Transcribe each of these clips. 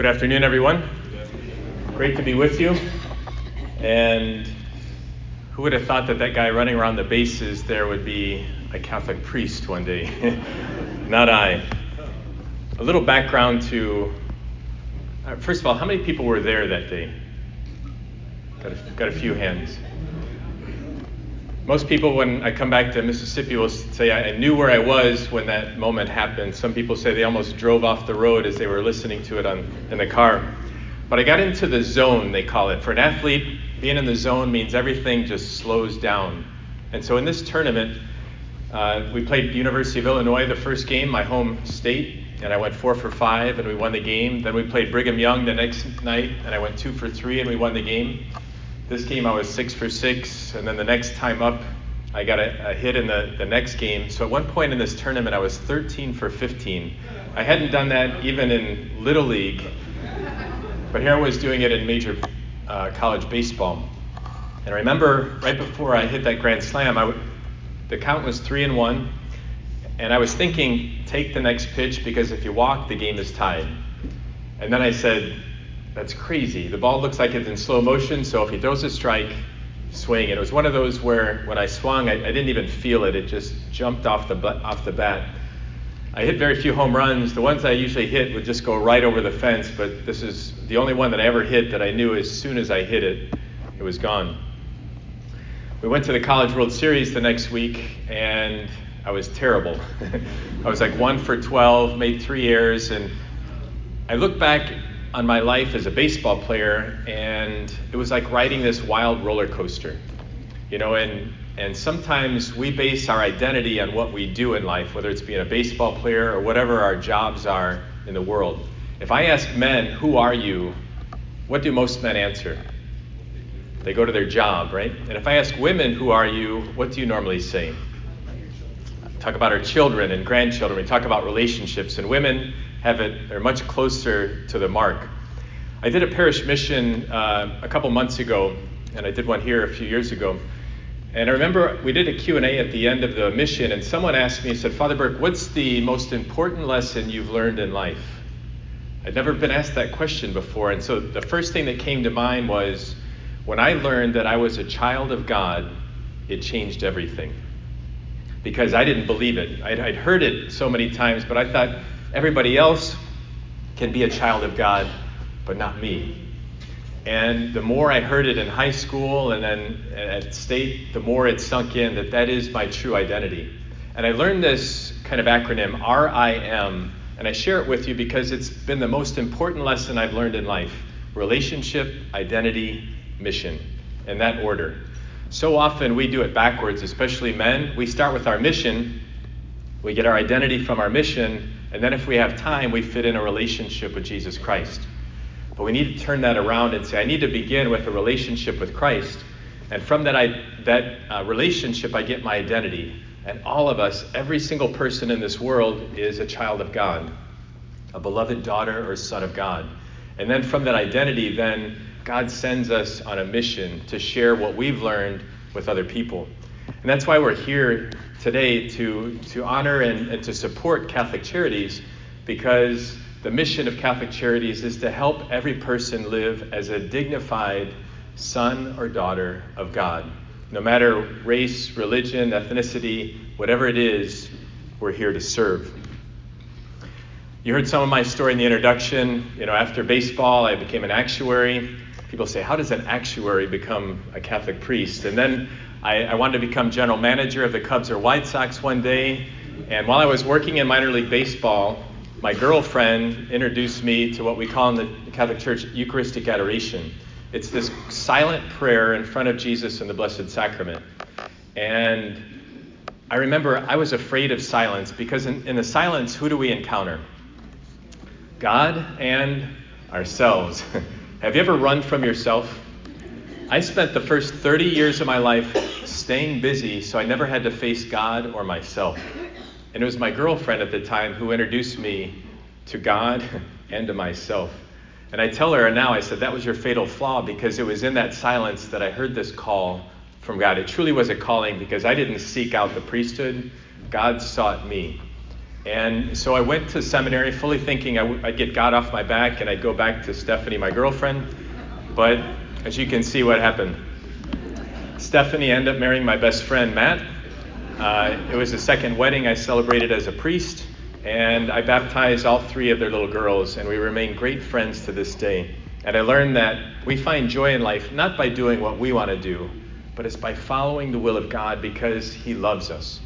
Good afternoon, everyone. Great to be with you. And who would have thought that that guy running around the bases there would be a Catholic priest one day? Not I. A little background to, uh, first of all, how many people were there that day? Got a, got a few hands. Most people, when I come back to Mississippi, will say, I knew where I was when that moment happened. Some people say they almost drove off the road as they were listening to it on, in the car. But I got into the zone, they call it. For an athlete, being in the zone means everything just slows down. And so in this tournament, uh, we played University of Illinois the first game, my home state, and I went four for five, and we won the game. Then we played Brigham Young the next night, and I went two for three, and we won the game. This game I was six for six, and then the next time up, I got a, a, hit in the, the next game. So at one point in this tournament, I was 13 for 15. I hadn't done that even in Little League, but here I was doing it in major uh, college baseball. And I remember right before I hit that grand slam, I w- the count was three and one, and I was thinking, take the next pitch because if you walk, the game is tied. And then I said, that's crazy. The ball looks like it's in slow motion, so if he throws a strike, swing. And it was one of those where when I swung, I, I didn't even feel it. It just jumped off the, off the bat. I hit very few home runs. The ones I usually hit would just go right over the fence, but this is the only one that I ever hit that I knew as soon as I hit it, it was gone. We went to the College World Series the next week, and I was terrible. I was like one for 12, made three errors, and I look back on my life as a baseball player, and it was like riding this wild roller coaster. You know, and and sometimes we base our identity on what we do in life, whether it's being a baseball player or whatever our jobs are in the world. If I ask men, who are you? What do most men answer? They go to their job, right? And if I ask women, who are you? What do you normally say? Talk about our children and grandchildren. We talk about relationships. And women, have it, they're much closer to the mark. I did a parish mission uh, a couple months ago, and I did one here a few years ago. And I remember we did a Q&A at the end of the mission, and someone asked me, said, Father Burke, what's the most important lesson you've learned in life? I'd never been asked that question before, and so the first thing that came to mind was when I learned that I was a child of God, it changed everything. Because I didn't believe it. I'd, I'd heard it so many times, but I thought, Everybody else can be a child of God, but not me. And the more I heard it in high school and then at state, the more it sunk in that that is my true identity. And I learned this kind of acronym, RIM, and I share it with you because it's been the most important lesson I've learned in life relationship, identity, mission, in that order. So often we do it backwards, especially men. We start with our mission, we get our identity from our mission, and then if we have time, we fit in a relationship with Jesus Christ. But we need to turn that around and say, I need to begin with a relationship with Christ. And from that, I, that uh, relationship, I get my identity. And all of us, every single person in this world, is a child of God, a beloved daughter or son of God. And then from that identity, then God sends us on a mission to share what we've learned with other people. And that's why we're here today to, to honor and, and to support Catholic Charities because the mission of Catholic Charities is to help every person live as a dignified son or daughter of God. No matter race, religion, ethnicity, whatever it is, we're here to serve. You heard some of my story in the introduction. You know, after baseball, I became an actuary. People say, How does an actuary become a Catholic priest? And then I, I, wanted to become general manager of the Cubs or White Sox one day. And while I was working in minor league baseball, my girlfriend introduced me to what we call in the Catholic Church Eucharistic adoration. It's this silent prayer in front of Jesus in the Blessed Sacrament. And I remember I was afraid of silence because in, in the silence, who do we encounter? God and ourselves. Have you ever run from yourself? I spent the first 30 years of my life staying busy so I never had to face God or myself. And it was my girlfriend at the time who introduced me to God and to myself. And I tell her now, I said, that was your fatal flaw because it was in that silence that I heard this call from God. It truly was a calling because I didn't seek out the priesthood, God sought me. And so I went to seminary fully thinking I w- I'd get God off my back and I'd go back to Stephanie, my girlfriend. But as you can see, what happened? Stephanie ended up marrying my best friend, Matt. Uh, it was the second wedding I celebrated as a priest, and I baptized all three of their little girls, and we remain great friends to this day. And I learned that we find joy in life not by doing what we want to do, but it's by following the will of God because He loves us.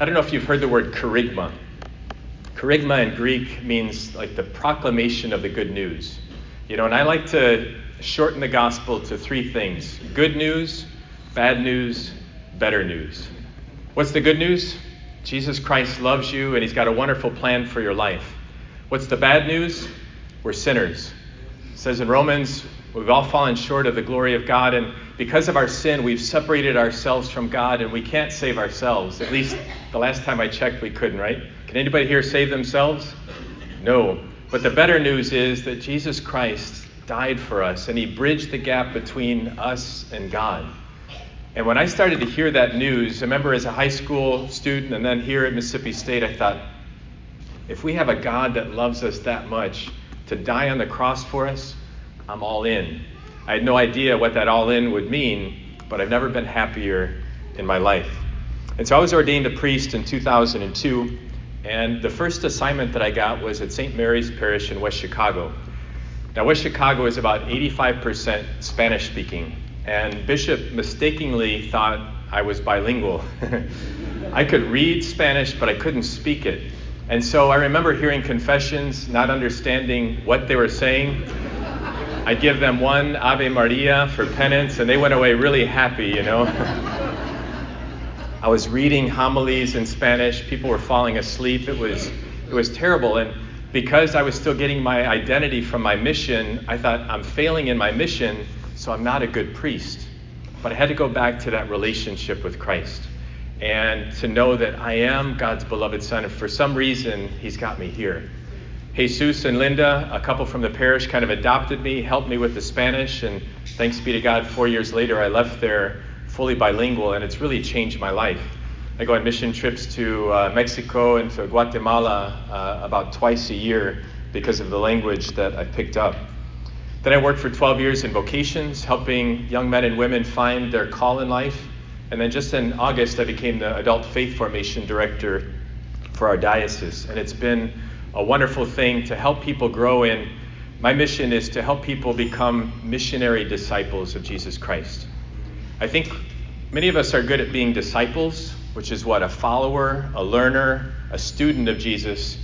I don't know if you've heard the word kerygma. Kerygma in Greek means like the proclamation of the good news. You know, and I like to shorten the gospel to three things good news, bad news, better news. What's the good news? Jesus Christ loves you and he's got a wonderful plan for your life. What's the bad news? We're sinners. It says in Romans, we've all fallen short of the glory of God, and because of our sin, we've separated ourselves from God and we can't save ourselves. At least the last time I checked, we couldn't, right? Can anybody here save themselves? No. But the better news is that Jesus Christ died for us and he bridged the gap between us and God. And when I started to hear that news, I remember as a high school student and then here at Mississippi State, I thought, if we have a God that loves us that much to die on the cross for us, I'm all in. I had no idea what that all in would mean, but I've never been happier in my life. And so I was ordained a priest in 2002, and the first assignment that I got was at St. Mary's Parish in West Chicago. Now, West Chicago is about 85% Spanish speaking, and Bishop mistakenly thought I was bilingual. I could read Spanish, but I couldn't speak it. And so I remember hearing confessions, not understanding what they were saying. I'd give them one Ave Maria for penance, and they went away really happy, you know. I was reading homilies in Spanish. People were falling asleep. It was, it was terrible. And because I was still getting my identity from my mission, I thought, I'm failing in my mission, so I'm not a good priest. But I had to go back to that relationship with Christ and to know that I am God's beloved son. And for some reason, He's got me here. Jesus and Linda, a couple from the parish, kind of adopted me, helped me with the Spanish, and thanks be to God, four years later, I left there fully bilingual, and it's really changed my life. I go on mission trips to uh, Mexico and to Guatemala uh, about twice a year because of the language that I picked up. Then I worked for 12 years in vocations, helping young men and women find their call in life. And then just in August, I became the adult faith formation director for our diocese. And it's been a wonderful thing to help people grow in. My mission is to help people become missionary disciples of Jesus Christ. I think many of us are good at being disciples, which is what? A follower, a learner, a student of Jesus.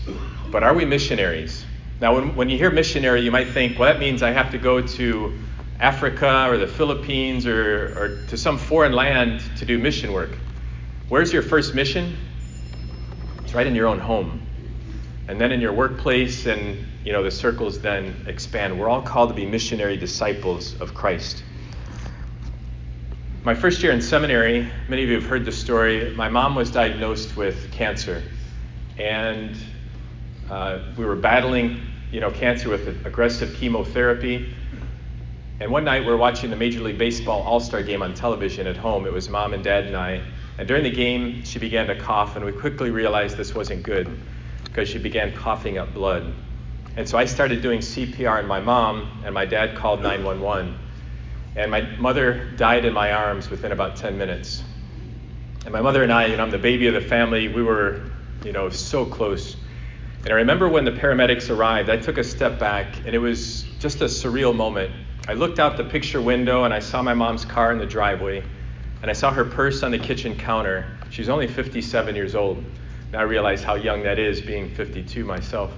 But are we missionaries? Now, when, when you hear missionary, you might think, well, that means I have to go to Africa or the Philippines or, or to some foreign land to do mission work. Where's your first mission? It's right in your own home and then in your workplace and you know the circles then expand we're all called to be missionary disciples of christ my first year in seminary many of you have heard the story. My mom was diagnosed with cancer. And uh, we were battling you know cancer with aggressive chemotherapy. And one night we were watching the major league baseball all-star game on television at home. It was mom and dad and i. And during the game she began to cough and we quickly realized this wasn't good because she began coughing up blood. And so I started doing CPR on my mom, and my dad called 911. And my mother died in my arms within about 10 minutes. And my mother and I, you know, I'm the baby of the family, we were, you know, so close. And I remember when the paramedics arrived, I took a step back, and it was just a surreal moment. I looked out the picture window, and I saw my mom's car in the driveway, and I saw her purse on the kitchen counter. She's only 57 years old. And I realized how young that is, being 52 myself.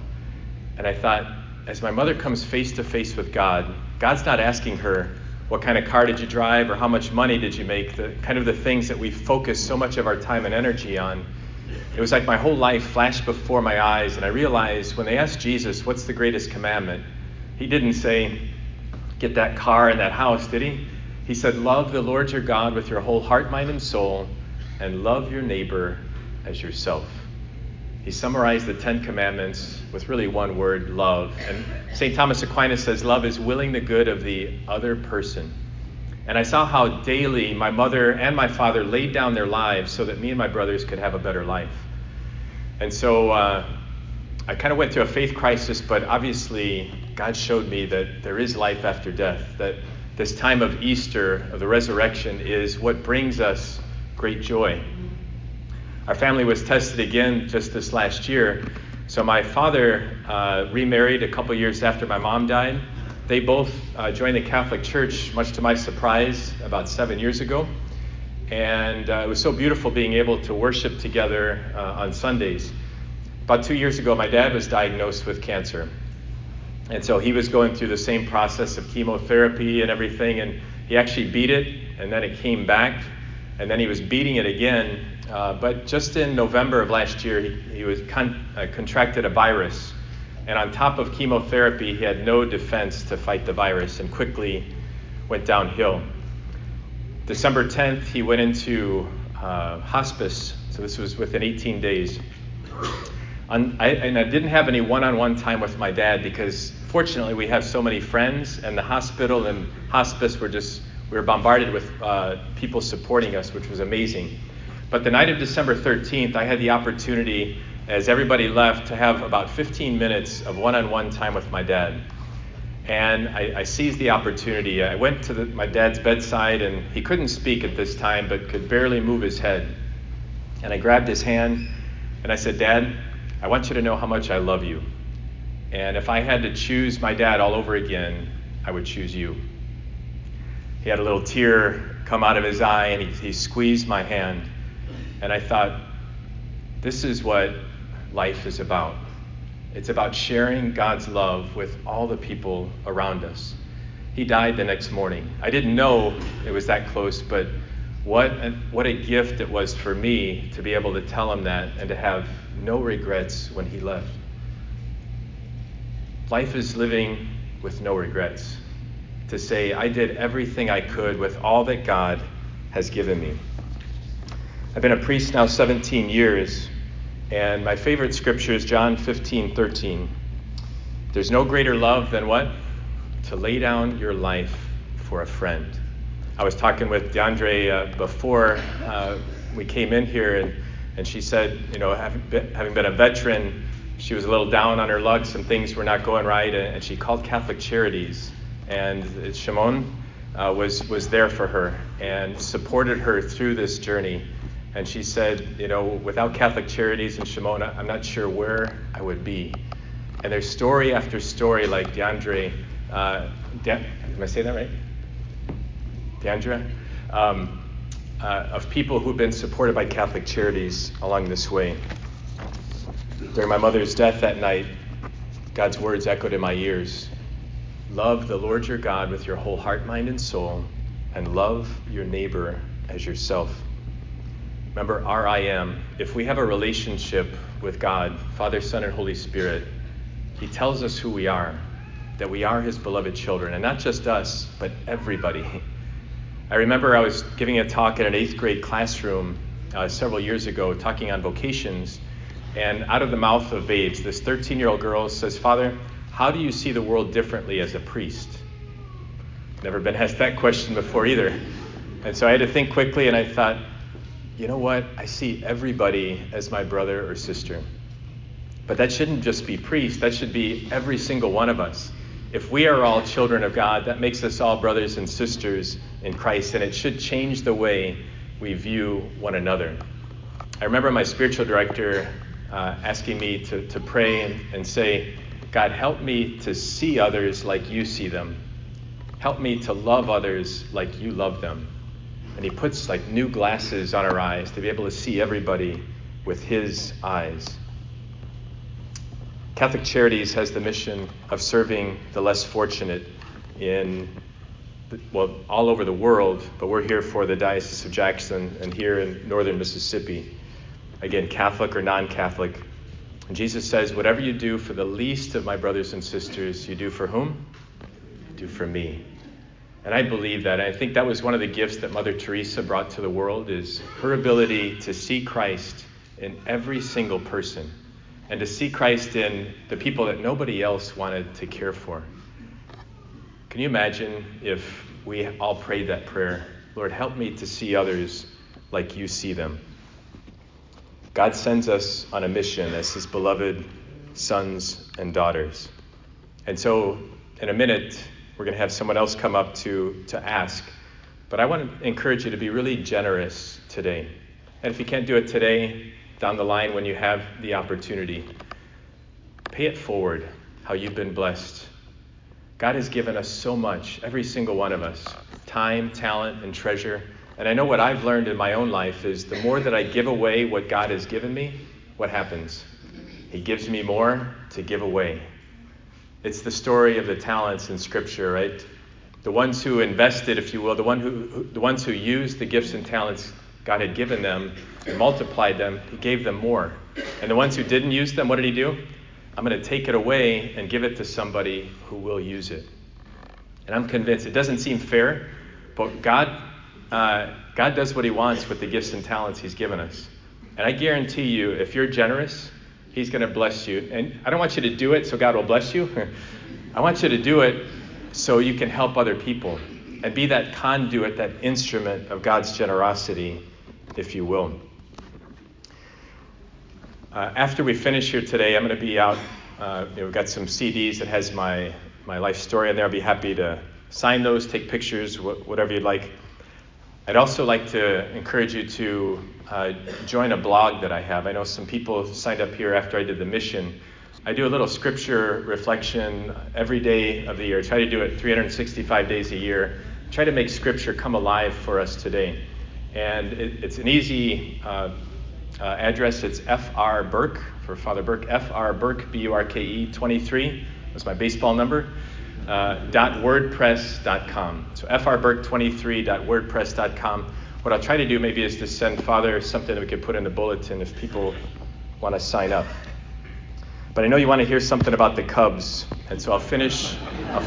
And I thought, as my mother comes face to face with God, God's not asking her, what kind of car did you drive or how much money did you make? The kind of the things that we focus so much of our time and energy on. It was like my whole life flashed before my eyes, and I realized when they asked Jesus, What's the greatest commandment? He didn't say, Get that car and that house, did he? He said, Love the Lord your God with your whole heart, mind, and soul, and love your neighbor as yourself. He summarized the Ten Commandments with really one word love. And St. Thomas Aquinas says, Love is willing the good of the other person. And I saw how daily my mother and my father laid down their lives so that me and my brothers could have a better life. And so uh, I kind of went through a faith crisis, but obviously God showed me that there is life after death, that this time of Easter, of the resurrection, is what brings us great joy. Our family was tested again just this last year. So my father uh, remarried a couple years after my mom died. They both uh, joined the Catholic Church, much to my surprise, about seven years ago. And uh, it was so beautiful being able to worship together uh, on Sundays. About two years ago, my dad was diagnosed with cancer. And so he was going through the same process of chemotherapy and everything, and he actually beat it, and then it came back, and then he was beating it again. Uh, but just in November of last year, he, he was con- uh, contracted a virus, and on top of chemotherapy, he had no defense to fight the virus, and quickly went downhill. December 10th, he went into uh, hospice, so this was within 18 days. I, and I didn't have any one on one time with my dad because fortunately we have so many friends, and the hospital and hospice were just, we were bombarded with uh, people supporting us, which was amazing. But the night of December 13th, I had the opportunity, as everybody left, to have about 15 minutes of one on one time with my dad. And I, I seized the opportunity. I went to the, my dad's bedside, and he couldn't speak at this time, but could barely move his head. And I grabbed his hand, and I said, Dad, I want you to know how much I love you. And if I had to choose my dad all over again, I would choose you. He had a little tear come out of his eye and he, he squeezed my hand. And I thought, this is what life is about. It's about sharing God's love with all the people around us. He died the next morning. I didn't know it was that close, but what a, what a gift it was for me to be able to tell him that and to have no regrets when he left. Life is living with no regrets. To say, I did everything I could with all that God has given me. I've been a priest now 17 years, and my favorite scripture is John 15 13. There's no greater love than what? To lay down your life for a friend. I was talking with DeAndre uh, before uh, we came in here, and, and she said, you know, having been, having been a veteran, she was a little down on her luck. Some things were not going right, and, and she called Catholic Charities. And Shimon uh, was, was there for her and supported her through this journey. And she said, you know, without Catholic Charities and Shimon, I'm not sure where I would be. And there's story after story like DeAndre. Uh, De- am I saying that right? DeAndre? um, uh, of people who've been supported by Catholic Charities along this way. During my mother's death that night, God's words echoed in my ears Love the Lord your God with your whole heart, mind, and soul, and love your neighbor as yourself. Remember, R I am. If we have a relationship with God, Father, Son, and Holy Spirit, He tells us who we are, that we are His beloved children, and not just us, but everybody. I remember I was giving a talk in an eighth grade classroom uh, several years ago, talking on vocations, and out of the mouth of babes, this 13 year old girl says, Father, how do you see the world differently as a priest? Never been asked that question before either. And so I had to think quickly, and I thought, you know what? I see everybody as my brother or sister. But that shouldn't just be priests, that should be every single one of us if we are all children of God, that makes us all brothers and sisters in Christ, and it should change the way we view one another. I remember my spiritual director uh, asking me to, to pray and, and say, God, help me to see others like you see them. Help me to love others like you love them. And he puts like new glasses on our eyes to be able to see everybody with his eyes. Catholic Charities has the mission of serving the less fortunate in, well, all over the world, but we're here for the Diocese of Jackson and here in northern Mississippi. Again, Catholic or non Catholic. And Jesus says, Whatever you do for the least of my brothers and sisters, you do for whom? Do for me. And I believe that. I think that was one of the gifts that Mother Teresa brought to the world is her ability to see Christ in every single person and to see Christ in the people that nobody else wanted to care for. Can you imagine if we all prayed that prayer? Lord, help me to see others like you see them. God sends us on a mission as his beloved sons and daughters. And so, in a minute, we're going to have someone else come up to, to ask. But I want to encourage you to be really generous today. And if you can't do it today, down the line when you have the opportunity, pay it forward how you've been blessed. God has given us so much, every single one of us time, talent, and treasure. And I know what I've learned in my own life is the more that I give away what God has given me, what happens? He gives me more to give away. It's the story of the talents in Scripture, right? The ones who invested, if you will, the, one who, who, the ones who used the gifts and talents God had given them and multiplied them, He gave them more. And the ones who didn't use them, what did He do? I'm going to take it away and give it to somebody who will use it. And I'm convinced it doesn't seem fair, but God, uh, God does what He wants with the gifts and talents He's given us. And I guarantee you, if you're generous, He's going to bless you. And I don't want you to do it so God will bless you. I want you to do it so you can help other people and be that conduit, that instrument of God's generosity, if you will. Uh, after we finish here today, I'm going to be out. Uh, we've got some CDs that has my, my life story in there. I'll be happy to sign those, take pictures, wh- whatever you'd like. I'd also like to encourage you to uh, join a blog that I have. I know some people signed up here after I did the mission. I do a little scripture reflection every day of the year. I try to do it 365 days a year. I try to make scripture come alive for us today. And it, it's an easy uh, uh, address. It's F.R. Burke for Father Burke. F.R. Burke, B-U-R-K-E 23. That's my baseball number. Uh, .wordpress.com. So frburke23.wordpress.com. What I'll try to do maybe is to send Father something that we could put in the bulletin if people want to sign up. But I know you want to hear something about the Cubs, and so I'll finish. I'll,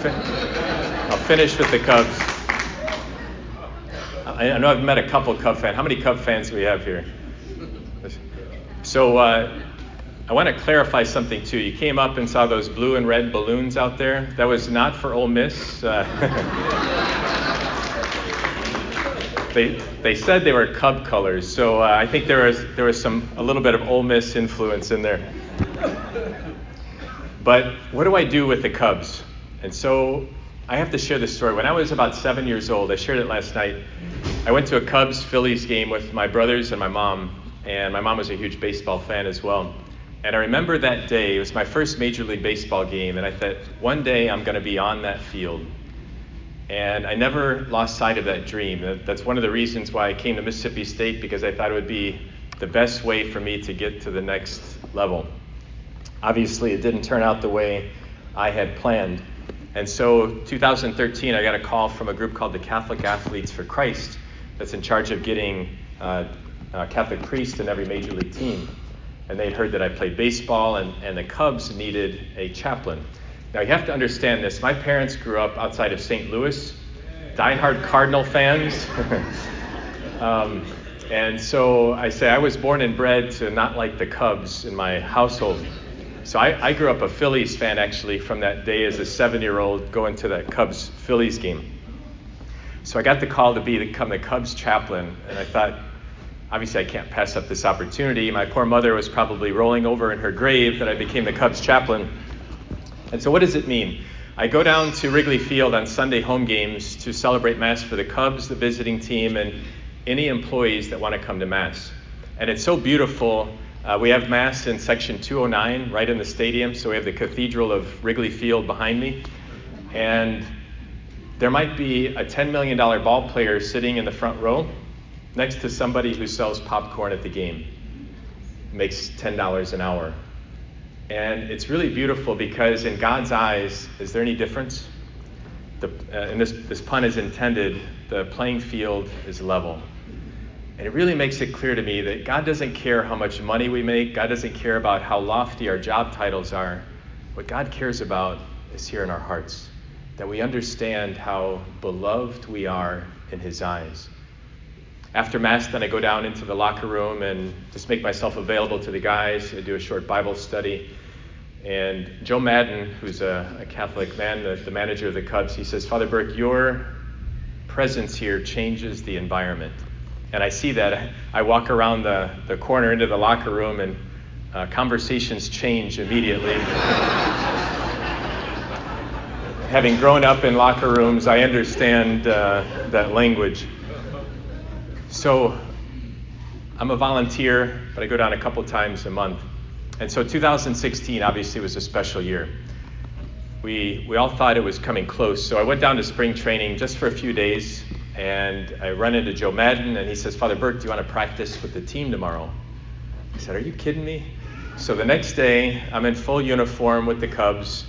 I'll finish with the Cubs. I, I know I've met a couple Cub fans. How many Cub fans do we have here? So uh, I want to clarify something too. You came up and saw those blue and red balloons out there. That was not for Ole Miss. Uh, they they said they were Cub colors, so uh, I think there was there was some a little bit of Ole Miss influence in there. But what do I do with the Cubs? And so I have to share this story. When I was about seven years old, I shared it last night. I went to a Cubs Phillies game with my brothers and my mom, and my mom was a huge baseball fan as well. And I remember that day, it was my first Major League Baseball game, and I thought, one day I'm going to be on that field. And I never lost sight of that dream. That's one of the reasons why I came to Mississippi State, because I thought it would be the best way for me to get to the next level. Obviously, it didn't turn out the way I had planned. And so, 2013, I got a call from a group called the Catholic Athletes for Christ that's in charge of getting uh, uh, Catholic priests in every major league team. And they'd heard that I played baseball, and, and the Cubs needed a chaplain. Now, you have to understand this. My parents grew up outside of St. Louis, diehard Cardinal fans. um, and so I say I was born and bred to not like the Cubs in my household. So I, I grew up a Phillies fan actually from that day as a seven year old going to that Cubs Phillies game. So I got the call to be become the Cubs chaplain, and I thought, obviously I can't pass up this opportunity. My poor mother was probably rolling over in her grave that I became the Cubs chaplain. And so what does it mean? I go down to Wrigley Field on Sunday home games to celebrate Mass for the Cubs, the visiting team, and any employees that want to come to Mass. And it's so beautiful. Uh, we have Mass in section 209 right in the stadium, so we have the Cathedral of Wrigley Field behind me. And there might be a $10 million ball player sitting in the front row next to somebody who sells popcorn at the game, makes $10 an hour. And it's really beautiful because in God's eyes, is there any difference? The, uh, and this, this pun is intended, the playing field is level. And it really makes it clear to me that God doesn't care how much money we make, God doesn't care about how lofty our job titles are. What God cares about is here in our hearts, that we understand how beloved we are in His eyes. After Mass, then I go down into the locker room and just make myself available to the guys. I do a short Bible study. And Joe Maddon, who's a, a Catholic man, the, the manager of the Cubs, he says, Father Burke, your presence here changes the environment. And I see that. I walk around the, the corner into the locker room, and uh, conversations change immediately. Having grown up in locker rooms, I understand uh, that language. So I'm a volunteer, but I go down a couple times a month. And so 2016 obviously was a special year. We, we all thought it was coming close. So I went down to spring training just for a few days, and I run into Joe Maddon, and he says, Father Burke, do you want to practice with the team tomorrow? I said, Are you kidding me? So the next day, I'm in full uniform with the Cubs.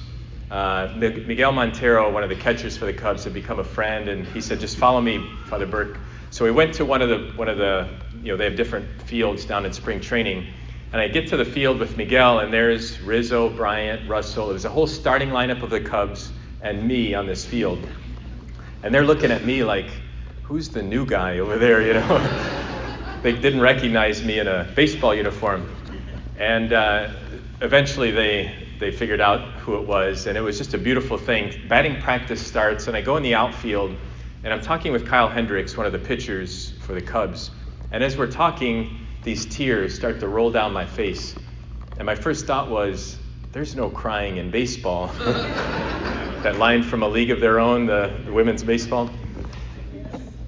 Uh, Miguel Montero, one of the catchers for the Cubs, had become a friend, and he said, "Just follow me, Father Burke." So we went to one of the one of the you know they have different fields down in spring training, and I get to the field with Miguel, and there's Rizzo, Bryant, Russell. It was a whole starting lineup of the Cubs and me on this field, and they're looking at me like, "Who's the new guy over there?" You know, they didn't recognize me in a baseball uniform, and uh, eventually they they figured out who it was, and it was just a beautiful thing. Batting practice starts, and I go in the outfield, and I'm talking with Kyle Hendricks, one of the pitchers for the Cubs. And as we're talking, these tears start to roll down my face. And my first thought was, there's no crying in baseball. that line from A League of Their Own, the, the women's baseball.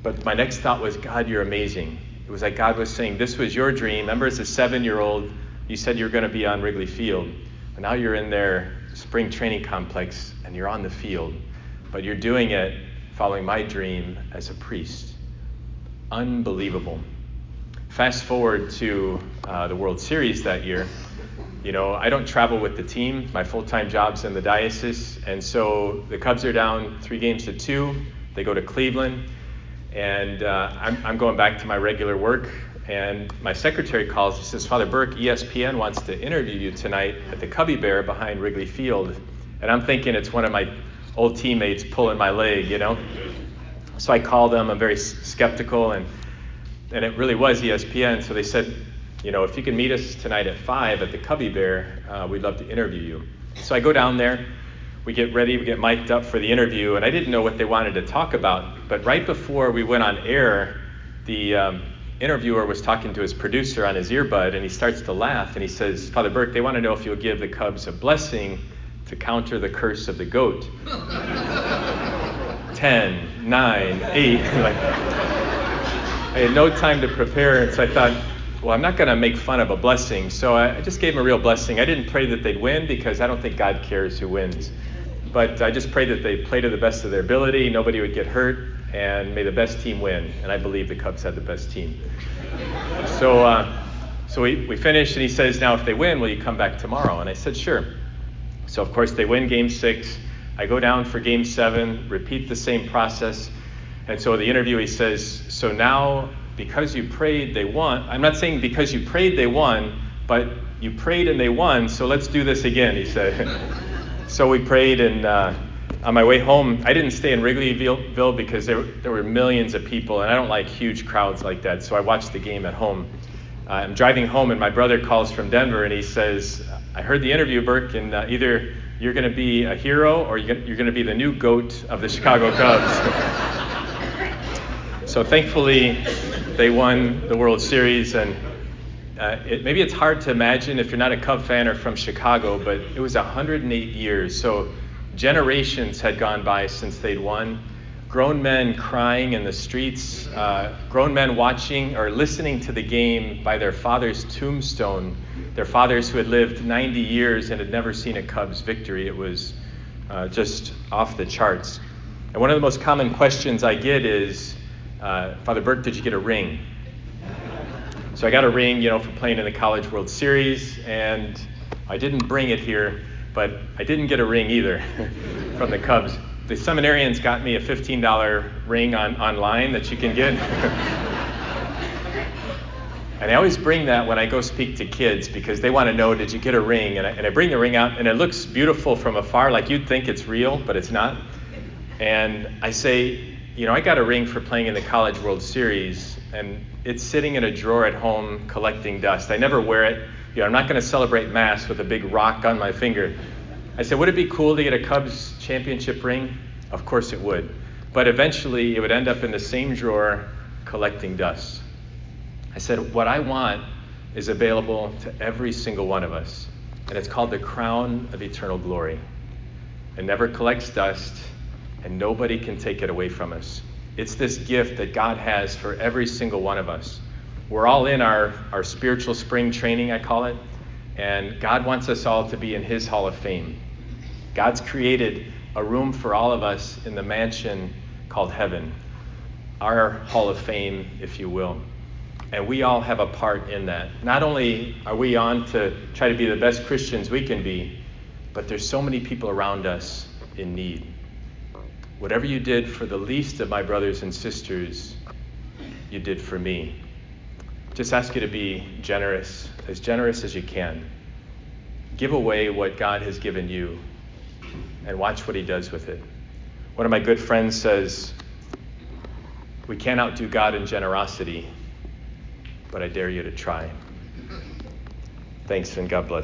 But my next thought was, God, you're amazing. It was like God was saying, This was your dream. Remember, as a seven year old, you said you were going to be on Wrigley Field. And now you're in their spring training complex and you're on the field, but you're doing it following my dream as a priest. Unbelievable. Fast forward to uh, the World Series that year. You know, I don't travel with the team. My full time job's in the diocese. And so the Cubs are down three games to two. They go to Cleveland. And uh, I'm, I'm going back to my regular work. And my secretary calls. He says, Father Burke, ESPN wants to interview you tonight at the Cubby Bear behind Wrigley Field. And I'm thinking it's one of my old teammates pulling my leg, you know? So I called them. I'm very skeptical. And, and it really was ESPN. So they said, you know, if you can meet us tonight at 5 at the Cubby Bear, uh, we'd love to interview you. So I go down there. We get ready, we get mic'd up for the interview, and I didn't know what they wanted to talk about. But right before we went on air, the um, interviewer was talking to his producer on his earbud, and he starts to laugh, and he says, Father Burke, they want to know if you'll give the Cubs a blessing to counter the curse of the goat. Ten, nine, eight. like, I had no time to prepare, so I thought, well, I'm not going to make fun of a blessing. So I just gave him a real blessing. I didn't pray that they'd win because I don't think God cares who wins. But I just prayed that they play to the best of their ability, nobody would get hurt, and may the best team win. And I believe the Cubs had the best team. So, uh, so we, we finished, and he says, Now, if they win, will you come back tomorrow? And I said, Sure. So, of course, they win game six. I go down for game seven, repeat the same process. And so the interview, he says, So now, because you prayed, they won. I'm not saying because you prayed, they won, but you prayed and they won, so let's do this again, he said. so we prayed, and uh, on my way home, I didn't stay in Wrigleyville because there, there were millions of people, and I don't like huge crowds like that, so I watched the game at home. Uh, I'm driving home, and my brother calls from Denver, and he says, I heard the interview, Burke, and uh, either you're going to be a hero or you're going to be the new goat of the Chicago Cubs. so thankfully, they won the World Series, and uh, it, maybe it's hard to imagine if you're not a Cub fan or from Chicago, but it was 108 years. So Generations had gone by since they'd won. Grown men crying in the streets, uh, grown men watching or listening to the game by their father's tombstone, their fathers who had lived 90 years and had never seen a Cubs victory. It was uh, just off the charts. And one of the most common questions I get is, uh, Father Burke, did you get a ring? So I got a ring, you know, for playing in the College World Series, and I didn't bring it here but I didn't get a ring either from the Cubs. The seminarians got me a $15 ring on, online that you can get. and I always bring that when I go speak to kids because they want to know, did you get a ring? And I, and I bring the ring out, and it looks beautiful from afar, like you'd think it's real, but it's not. And I say, you know, I got a ring for playing in the College World Series, and it's sitting in a drawer at home collecting dust. I never wear it you know, I'm not going to celebrate Mass with a big rock on my finger. I said, would it be cool to get a Cubs championship ring? Of course it would. But eventually it would end up in the same drawer collecting dust. I said, What I want is available to every single one of us, and it's called the crown of eternal glory. It never collects dust, and nobody can take it away from us. It's this gift that God has for every single one of us. We're all in our, our spiritual spring training, I call it, and God wants us all to be in His Hall of Fame. God's created a room for all of us in the mansion called heaven, our Hall of Fame, if you will. And we all have a part in that. Not only are we on to try to be the best Christians we can be, but there's so many people around us in need. Whatever you did for the least of my brothers and sisters, you did for me. Just ask you to be generous, as generous as you can. Give away what God has given you and watch what He does with it. One of my good friends says, We can't outdo God in generosity, but I dare you to try. Thanks and God bless.